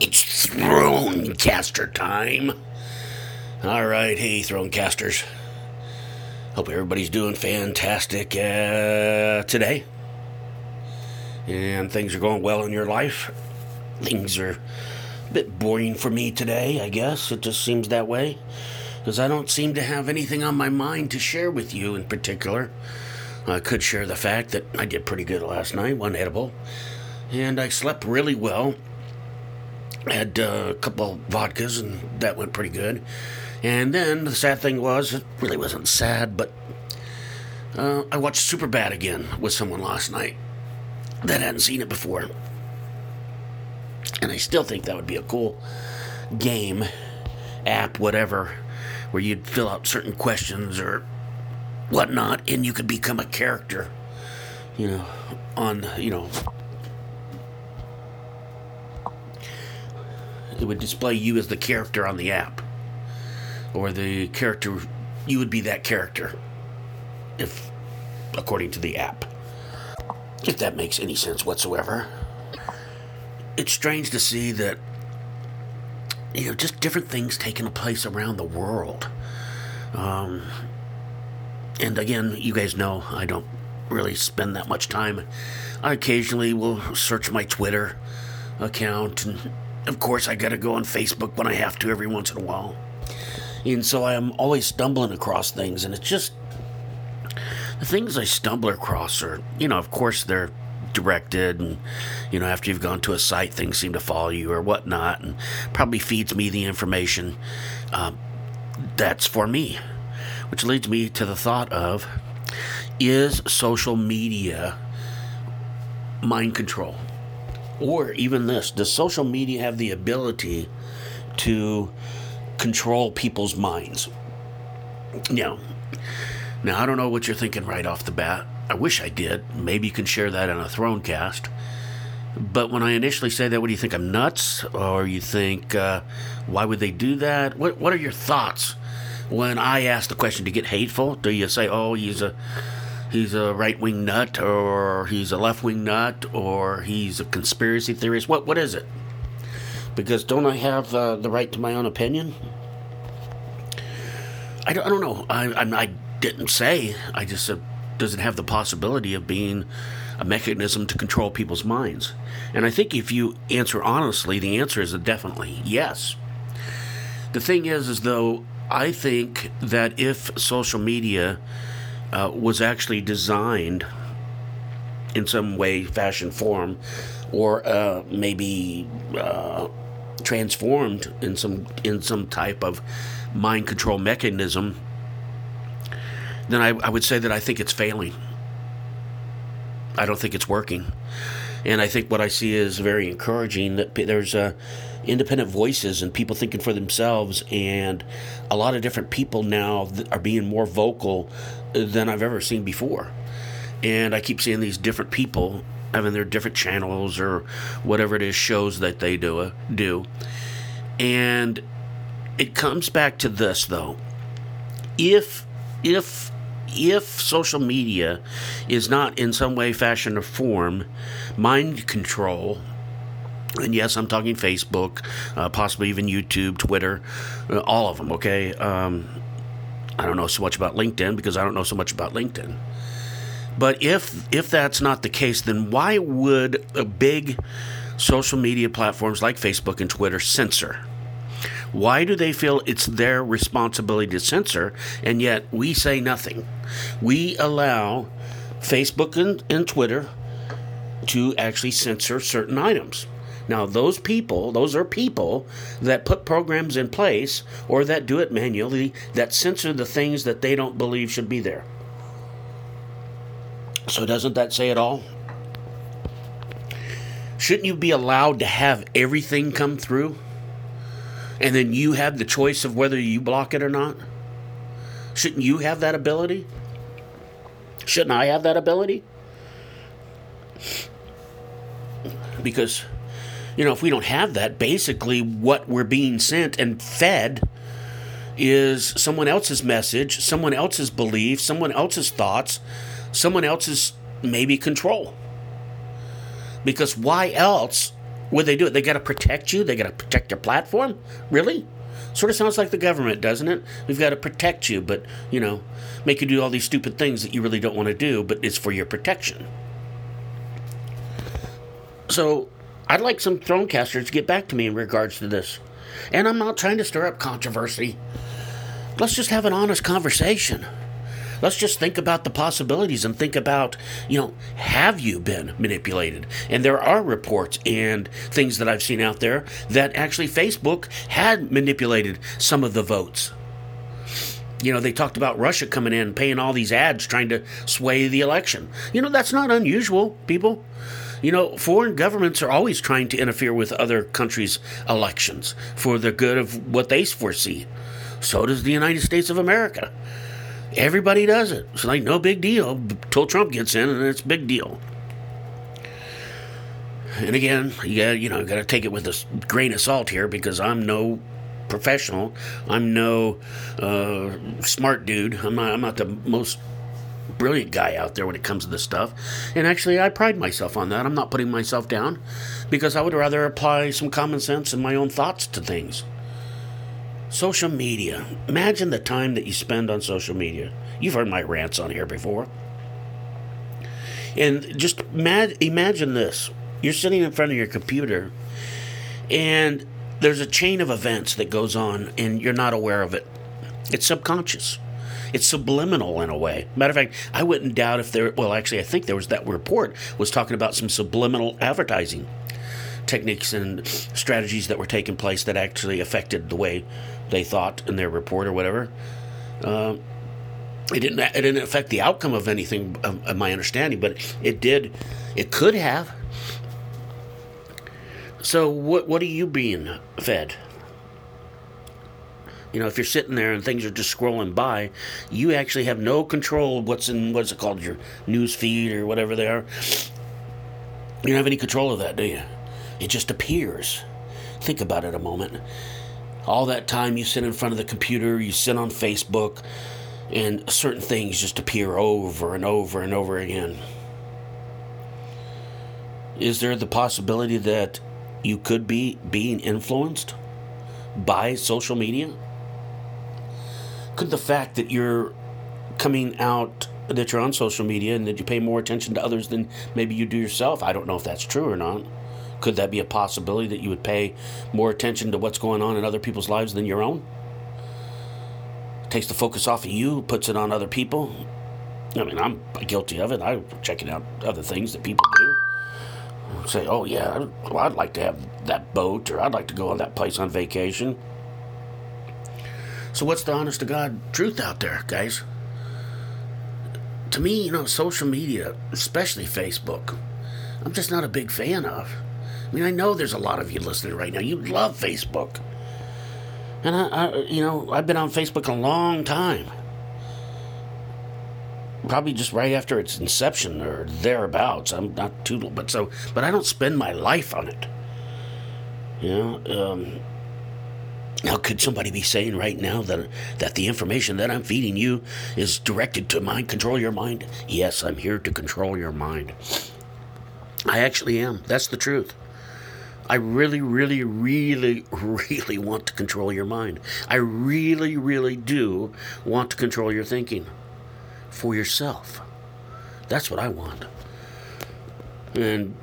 It's Thronecaster time. All right, hey, Thronecasters. Hope everybody's doing fantastic uh, today. And things are going well in your life. Things are a bit boring for me today, I guess. It just seems that way. Because I don't seem to have anything on my mind to share with you in particular. I could share the fact that I did pretty good last night, one edible. And I slept really well had uh, a couple vodkas, and that went pretty good. And then the sad thing was, it really wasn't sad, but uh, I watched Superbad again with someone last night that hadn't seen it before. And I still think that would be a cool game, app, whatever, where you'd fill out certain questions or whatnot, and you could become a character, you know, on, you know, it would display you as the character on the app. Or the character, you would be that character. If, according to the app. If that makes any sense whatsoever. It's strange to see that, you know, just different things taking place around the world. Um, and again, you guys know I don't really spend that much time. I occasionally will search my Twitter account and of course, I gotta go on Facebook when I have to every once in a while. And so I'm always stumbling across things, and it's just the things I stumble across are, you know, of course, they're directed, and, you know, after you've gone to a site, things seem to follow you or whatnot, and probably feeds me the information uh, that's for me. Which leads me to the thought of is social media mind control? Or even this does social media have the ability to control people's minds? Now, now I don't know what you're thinking right off the bat. I wish I did. Maybe you can share that on a Thronecast. But when I initially say that, what do you think? I'm nuts, or you think, uh, why would they do that? What What are your thoughts when I ask the question? To get hateful? Do you say, oh, he's a he's a right wing nut or he's a left wing nut or he's a conspiracy theorist. What what is it? Because don't I have uh, the right to my own opinion? I don't, I don't know. I, I, I didn't say. I just said, does it have the possibility of being a mechanism to control people's minds? And I think if you answer honestly, the answer is definitely yes. The thing is, is though, I think that if social media uh, was actually designed in some way, fashion, form, or uh, maybe uh, transformed in some in some type of mind control mechanism, then I, I would say that I think it's failing. I don't think it's working. And I think what I see is very encouraging that there's uh, independent voices and people thinking for themselves, and a lot of different people now are being more vocal than I've ever seen before. And I keep seeing these different people having their different channels or whatever it is shows that they do uh, do. And it comes back to this though. If if if social media is not in some way, fashion, or form mind control, and yes, I'm talking Facebook, uh, possibly even YouTube, Twitter, uh, all of them, okay? Um, I don't know so much about LinkedIn because I don't know so much about LinkedIn. But if if that's not the case, then why would a big social media platforms like Facebook and Twitter censor? Why do they feel it's their responsibility to censor, and yet we say nothing? We allow Facebook and, and Twitter to actually censor certain items. Now, those people, those are people that put programs in place or that do it manually that censor the things that they don't believe should be there. So, doesn't that say it all? Shouldn't you be allowed to have everything come through? And then you have the choice of whether you block it or not? Shouldn't you have that ability? Shouldn't I have that ability? Because you know, if we don't have that, basically what we're being sent and fed is someone else's message, someone else's belief, someone else's thoughts, someone else's maybe control. Because why else Would they do it? They got to protect you. They got to protect your platform. Really? Sort of sounds like the government, doesn't it? We've got to protect you, but you know, make you do all these stupid things that you really don't want to do, but it's for your protection. So, I'd like some Thronecasters to get back to me in regards to this. And I'm not trying to stir up controversy. Let's just have an honest conversation. Let's just think about the possibilities and think about, you know, have you been manipulated? And there are reports and things that I've seen out there that actually Facebook had manipulated some of the votes. You know, they talked about Russia coming in, paying all these ads, trying to sway the election. You know, that's not unusual, people. You know, foreign governments are always trying to interfere with other countries' elections for the good of what they foresee. So does the United States of America. Everybody does it. It's like no big deal until Trump gets in, and it's big deal. And again, you got you know got to take it with a grain of salt here because I'm no professional. I'm no uh, smart dude. I'm not. I'm not the most brilliant guy out there when it comes to this stuff. And actually, I pride myself on that. I'm not putting myself down because I would rather apply some common sense and my own thoughts to things. Social media. Imagine the time that you spend on social media. You've heard my rants on here before. And just imagine this you're sitting in front of your computer, and there's a chain of events that goes on, and you're not aware of it. It's subconscious. It's subliminal in a way. Matter of fact, I wouldn't doubt if there. Well, actually, I think there was that report was talking about some subliminal advertising techniques and strategies that were taking place that actually affected the way they thought in their report or whatever. Uh, it didn't. It didn't affect the outcome of anything, of, of my understanding, but it did. It could have. So, what what are you being fed? You know, if you're sitting there and things are just scrolling by, you actually have no control of what's in what's it called your news feed or whatever they are. You don't have any control of that, do you? It just appears. Think about it a moment all that time you sit in front of the computer, you sit on Facebook, and certain things just appear over and over and over again. Is there the possibility that you could be being influenced by social media? Could the fact that you're coming out that you're on social media and that you pay more attention to others than maybe you do yourself, I don't know if that's true or not could that be a possibility that you would pay more attention to what's going on in other people's lives than your own? Takes the focus off of you, puts it on other people. I mean, I'm guilty of it. I'm checking out other things that people do. Say, oh, yeah, well, I'd like to have that boat, or I'd like to go on that place on vacation. So, what's the honest to God truth out there, guys? To me, you know, social media, especially Facebook, I'm just not a big fan of. I mean, I know there's a lot of you listening right now. You love Facebook. And I, I, you know, I've been on Facebook a long time. Probably just right after its inception or thereabouts. I'm not too, but so, but I don't spend my life on it. You know, um, now could somebody be saying right now that that the information that I'm feeding you is directed to mind control your mind? Yes, I'm here to control your mind. I actually am. That's the truth. I really, really, really, really want to control your mind. I really, really do want to control your thinking for yourself. That's what I want. And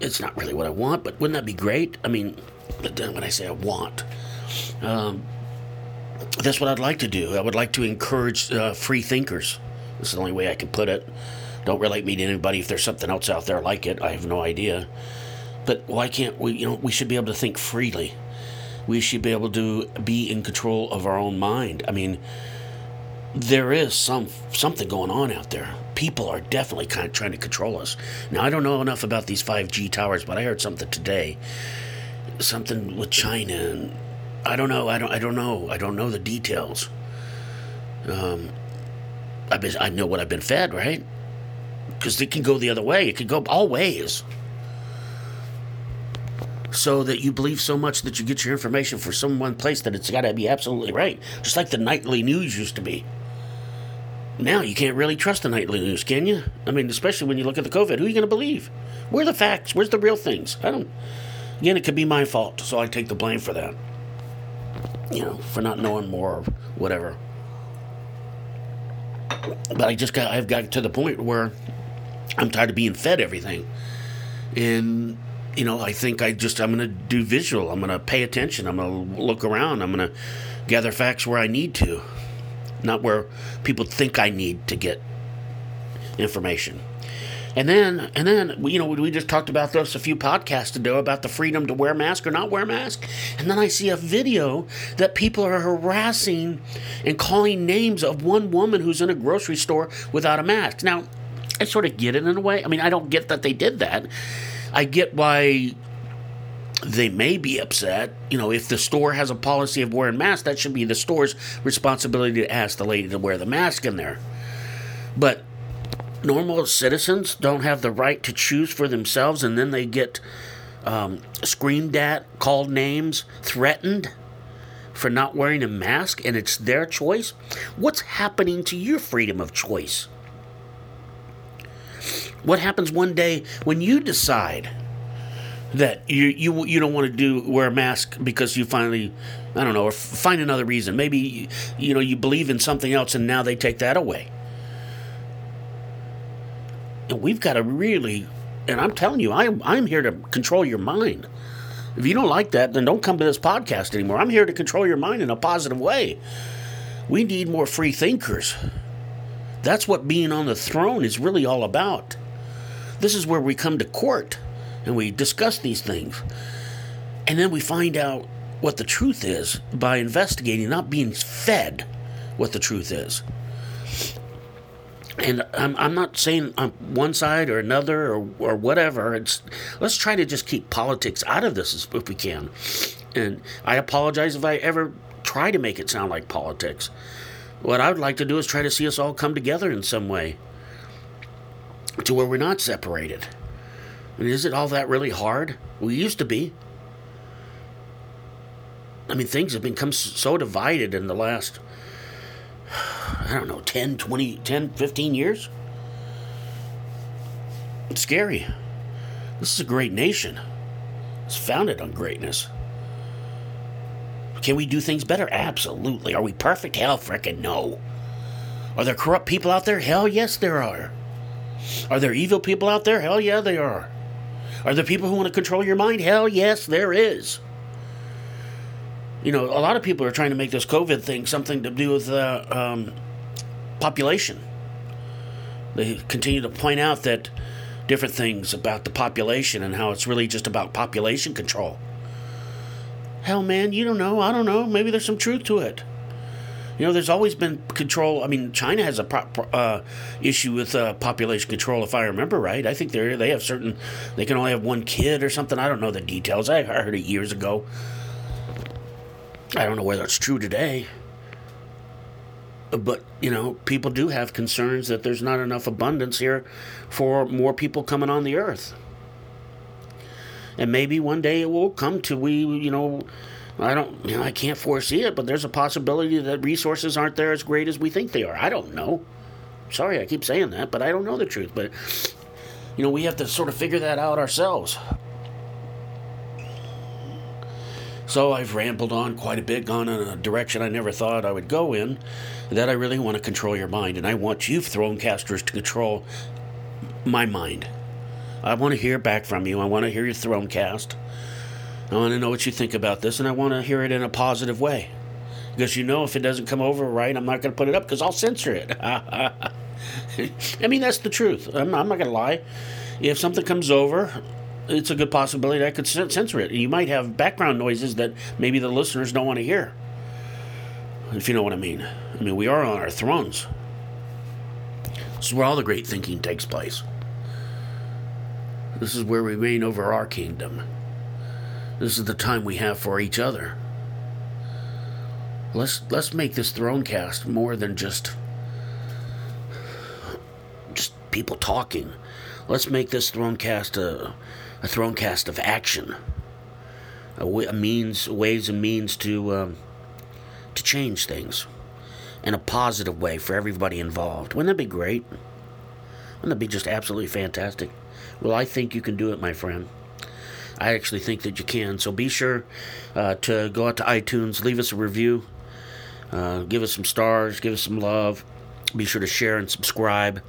it's not really what I want, but wouldn't that be great? I mean, when I say I want, um, that's what I'd like to do. I would like to encourage uh, free thinkers. That's the only way I can put it. Don't relate me to anybody if there's something else out there like it. I have no idea. But why can't we? You know, we should be able to think freely. We should be able to be in control of our own mind. I mean, there is some something going on out there. People are definitely kind of trying to control us. Now, I don't know enough about these 5G towers, but I heard something today, something with China, and I don't know. I don't. I don't know. I don't know the details. Um, I been, I know what I've been fed, right? Because it can go the other way. It can go all ways so that you believe so much that you get your information for some one place that it's got to be absolutely right. Just like the nightly news used to be. now you can't really trust the nightly news, can you? I mean, especially when you look at the COVID. Who are you going to believe? Where are the facts? Where's the real things? I don't. Again, it could be my fault, so I take the blame for that. You know, for not knowing more or whatever. But I just got, I've got to the point where I'm tired of being fed everything. And, you know, I think I just, I'm going to do visual. I'm going to pay attention. I'm going to look around. I'm going to gather facts where I need to, not where people think I need to get information. And then, and then, you know, we just talked about this a few podcasts ago about the freedom to wear mask or not wear mask. And then I see a video that people are harassing and calling names of one woman who's in a grocery store without a mask. Now, I sort of get it in a way. I mean, I don't get that they did that. I get why they may be upset. You know, if the store has a policy of wearing masks, that should be the store's responsibility to ask the lady to wear the mask in there. But normal citizens don't have the right to choose for themselves and then they get um, screamed at, called names, threatened for not wearing a mask and it's their choice? What's happening to your freedom of choice? What happens one day when you decide that you you you don't want to do wear a mask because you finally I don't know or find another reason. Maybe you know you believe in something else and now they take that away. And we've got to really and I'm telling you I'm I'm here to control your mind. If you don't like that, then don't come to this podcast anymore. I'm here to control your mind in a positive way. We need more free thinkers. That's what being on the throne is really all about. This is where we come to court and we discuss these things. And then we find out what the truth is by investigating, not being fed what the truth is. And I'm, I'm not saying on one side or another or, or whatever. It's let's try to just keep politics out of this if we can. And I apologize if I ever try to make it sound like politics. What I would like to do is try to see us all come together in some way to where we're not separated. Mean, is it all that really hard? We used to be. I mean, things have become so divided in the last, I don't know, 10, 20, 10, 15 years. It's scary. This is a great nation. It's founded on greatness. Can we do things better? Absolutely. Are we perfect? Hell frickin' no. Are there corrupt people out there? Hell yes, there are. Are there evil people out there? Hell yeah, they are. Are there people who want to control your mind? Hell yes, there is. You know, a lot of people are trying to make this COVID thing something to do with uh, um, population. They continue to point out that different things about the population and how it's really just about population control. Hell, man, you don't know. I don't know. Maybe there's some truth to it. You know, there's always been control. I mean, China has a pro- uh, issue with uh, population control, if I remember right. I think they they have certain. They can only have one kid or something. I don't know the details. I heard it years ago. I don't know whether it's true today. But you know, people do have concerns that there's not enough abundance here for more people coming on the earth. And maybe one day it will come to we, you know I don't, you know, I can't foresee it, but there's a possibility that resources aren't there as great as we think they are. I don't know. Sorry, I keep saying that, but I don't know the truth. But, you know, we have to sort of figure that out ourselves. So I've rambled on quite a bit, gone in a direction I never thought I would go in. That I really want to control your mind, and I want you, throne casters, to control my mind. I want to hear back from you. I want to hear your throne cast. I want to know what you think about this, and I want to hear it in a positive way. Because you know, if it doesn't come over right, I'm not going to put it up because I'll censor it. I mean, that's the truth. I'm, I'm not going to lie. If something comes over, it's a good possibility that I could censor it. You might have background noises that maybe the listeners don't want to hear. If you know what I mean. I mean, we are on our thrones. This is where all the great thinking takes place. This is where we reign over our kingdom. This is the time we have for each other. Let's let's make this throne cast more than just just people talking. Let's make this throne cast a, a throne cast of action. A, a means, ways and means to um, to change things. in a positive way for everybody involved. Wouldn't that be great? Wouldn't that be just absolutely fantastic? Well, I think you can do it, my friend. I actually think that you can. So be sure uh, to go out to iTunes, leave us a review, uh, give us some stars, give us some love. Be sure to share and subscribe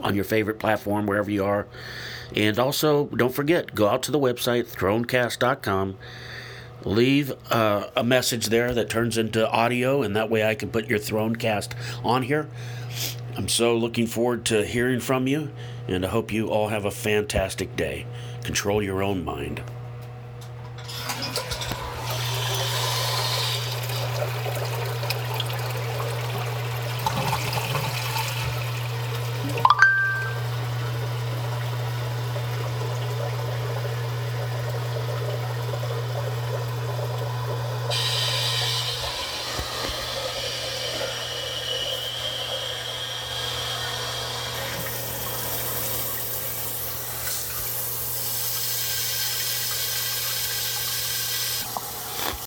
on your favorite platform, wherever you are. And also, don't forget, go out to the website, thronecast.com. Leave uh, a message there that turns into audio, and that way I can put your Thronecast on here. I'm so looking forward to hearing from you, and I hope you all have a fantastic day. Control your own mind.